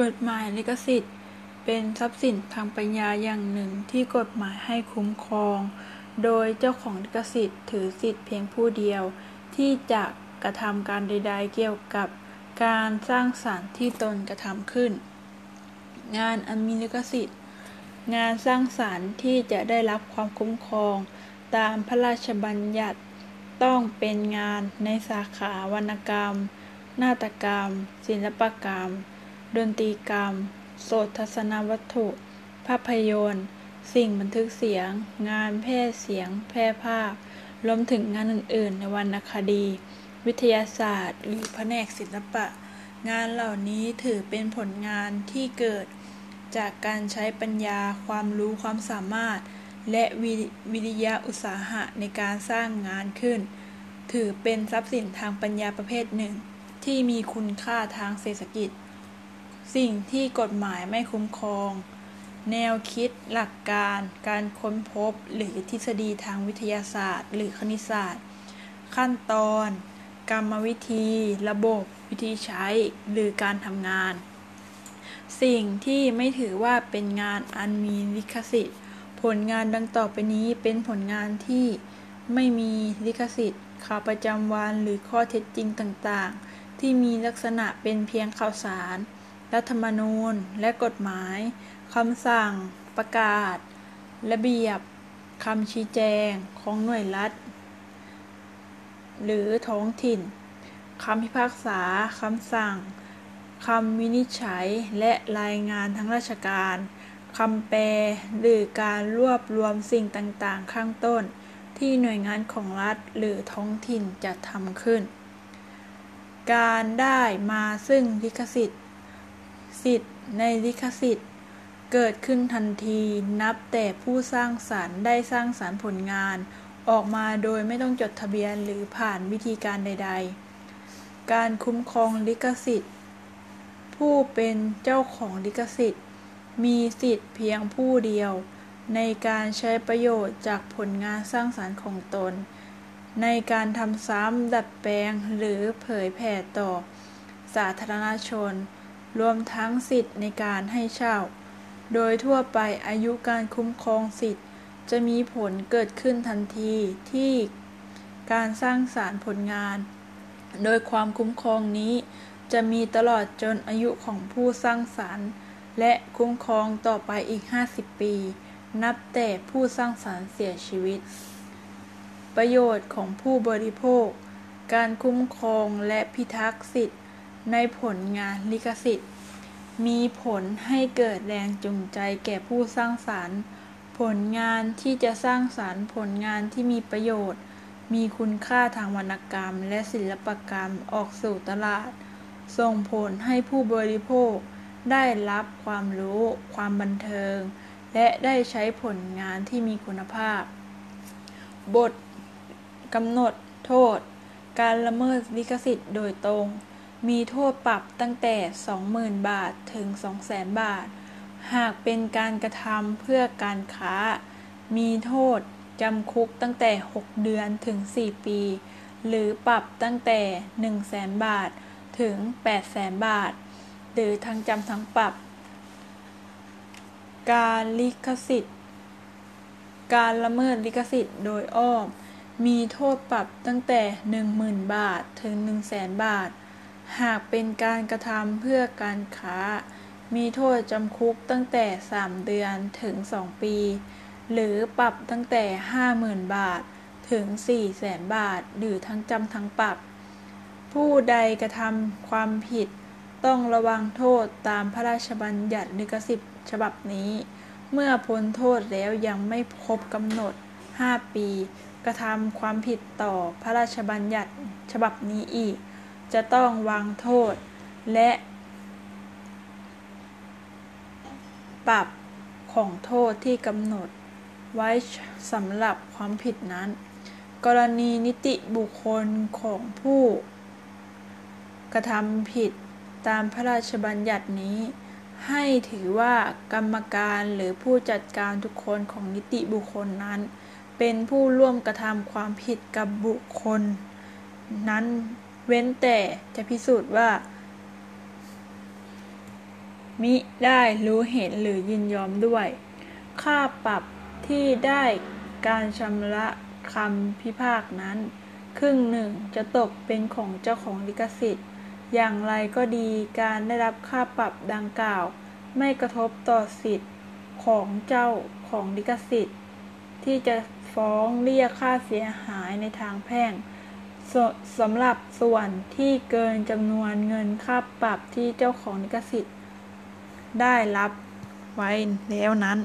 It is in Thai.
กฎหมายลิขสิทธิ์ เป็นทรัพย์สินทางปัญญาอย่างหนึ่งที่กฎหมายให้คุ้มครอง โดยเจ้าของลิขสิทธิ์ถือสิทธิ์เพียงผู้เดียว ที่จะกระทำการใด ๆ เกี่ยวกับการสร้างสรรค์ที่ตนกระทำขึ้น งานอันมีลิขสิทธิ์ งานสร้างสรรค์ที่จะได้รับความคุ้มครอง ตามพระราชบัญญัติต้องเป็นงานในสาขาวรรณกรรม นาฏกรรม ศิลปกรรม ดนตรีกรรม โสตทัศนวัตถุ ภาพยนตร์ สิ่งบันทึกเสียง งานแพร่เสียง แพร่ภาพ รวมถึงงานอื่น ๆ ในวรรณคดี วิทยาศาสตร์ หรือแผนกศิลปะ งานเหล่านี้ถือเป็นผลงานที่เกิด จากการใช้ปัญญา ความรู้ ความสามารถ และวิริยะอุตสาหะในการสร้างงานขึ้น ถือเป็นทรัพย์สินทางปัญญาประเภทหนึ่ง ที่มีคุณค่าทางเศรษฐกิจ สิ่งที่กฎหมายไม่คุ้มครอง แนวคิด หลักการ การค้นพบ หรือทฤษฎีทางวิทยาศาสตร์ หรือคณิตศาสตร์ ขั้นตอน กรรมวิธี ระบบ วิธีใช้ หรือการทำงาน สิ่งที่ไม่ถือว่าเป็นงานอันมีลิขสิทธิ์ ผลงานดังต่อไปนี้เป็นผลงานที่ไม่มีลิขสิทธิ์ข่าวประจำวันหรือข้อเท็จจริงต่างๆ ที่มีลักษณะเป็นเพียงข่าวสาร รัฐธรรมนูญ และกฎหมายคำสั่ง ประกาศ ระเบียบคำชี้แจงของหน่วยรัฐ หรือท้องถิ่นคำพิพากษาคำสั่งคำวินิจฉัยและรายงานทางราชการคำแปลหรือการรวบรวมสิ่งต่างๆ ข้างต้น ที่หน่วยงานของรัฐหรือท้องถิ่นจัดทำขึ้น การได้มาซึ่งลิขสิทธิ์ สิทธิในลิขสิทธิ์ เกิดขึ้นทันทีนับแต่ผู้สร้างสรรค์ได้สร้างสรรค์ผลงาน ออกมาโดยไม่ต้องจดทะเบียนหรือผ่านวิธีการใด ๆ การคุ้มครองลิขสิทธิ์ ผู้เป็นเจ้าของลิขสิทธิ์ มีสิทธิ์เพียงผู้เดียว ในการใช้ประโยชน์จากผลงานสร้างสรรค์ของตน ในการทำซ้ำดัดแปลงหรือเผยแผ่ต่อสาธารณชน รวมทั้งสิทธิ์ในการให้เช่า โดยทั่วไปอายุการคุ้มครองสิทธิ์ จะมีผลเกิดขึ้นทันทีที่การสร้างสรรค์ผลงาน โดยความคุ้มครองนี้จะมีตลอดจนอายุของผู้สร้างสรรค์ และคุ้มครองต่อไปอีก 50 ปี นับแต่ผู้สร้างสรรค์เสียชีวิต ประโยชน์ของผู้บริโภค การคุ้มครองและพิทักษ์สิทธิ ในผลงานลิขสิทธิ์ มีผลให้เกิดแรงจูงใจแก่ผู้สร้างสรรค์ ผลงานที่จะสร้างสรรค์ผลงานที่มีประโยชน์ มีคุณค่าทางวรรณกรรม และศิลปกรรมออกสู่ตลาด ส่งผลให้ผู้บริโภค ได้รับความรู้ ความบันเทิง และได้ใช้ผลงานที่มีคุณภาพ บทกำหนดโทษ การละเมิดลิขสิทธิ์โดยตรง มีโทษปรับตั้งแต่ 20,000 บาทถึง 200,000 บาท หากเป็นการกระทำเพื่อการค้า มีโทษจำคุกตั้งแต่ 6 เดือนถึง 4 ปี หรือปรับตั้งแต่ 100,000 บาทถึง 800,000 บาท หรือทั้งจำทั้งปรับ การลิขสิทธิ์ การละเมิดลิขสิทธิ์โดยอ้อม มีโทษปรับตั้งแต่ 10,000 บาทถึง 100,000 บาท หากเป็นการกระทำเพื่อการค้า มีโทษจำคุกตั้งแต่ 3 เดือนถึง 2 ปี หรือปรับตั้งแต่ 50,000 บาทถึง400,000บาท หรือทั้งจำทั้งปรับ ผู้ใดกระทำความผิด ต้องระวังโทษตามพระราชบัญญัติลิขสิทธิ์ฉบับนี้ เมื่อพ้นโทษแล้วยังไม่ครบกำหนด 5 ปี กระทำความผิดต่อพระราชบัญญัติฉบับนี้อีก จะต้องวางโทษ และ ปรับของโทษที่กำหนด ไว้สำหรับความผิดนั้น กรณีนิติบุคคลของผู้ กระทำผิดตามพระราชบัญญัตินี้ ให้ถือว่ากรรมการหรือผู้จัดการทุกคนของนิติบุคคลนั้น เป็นผู้ร่วมกระทำความผิดกับบุคคล นั้น เว้นแต่จะพิสูจน์ว่า มิได้รู้เห็นหรือยินยอมด้วย ค่าปรับที่ได้การชำระคำพิพากษานั้น ครึ่งหนึ่งจะตกเป็นของเจ้าของลิขสิทธิ์ อย่างไรก็ดีการได้รับค่าปรับดังกล่าว ไม่กระทบต่อสิทธิ์ของเจ้าของลิขสิทธิ์ ที่จะฟ้องเรียกค่าเสียหายในทางแพ่ง สสำหรับส่วนที่เกินจำนวนเงินค่าปรับที่เจ้าของลิขสิทธิ์ได้รับไว้แล้วนั้น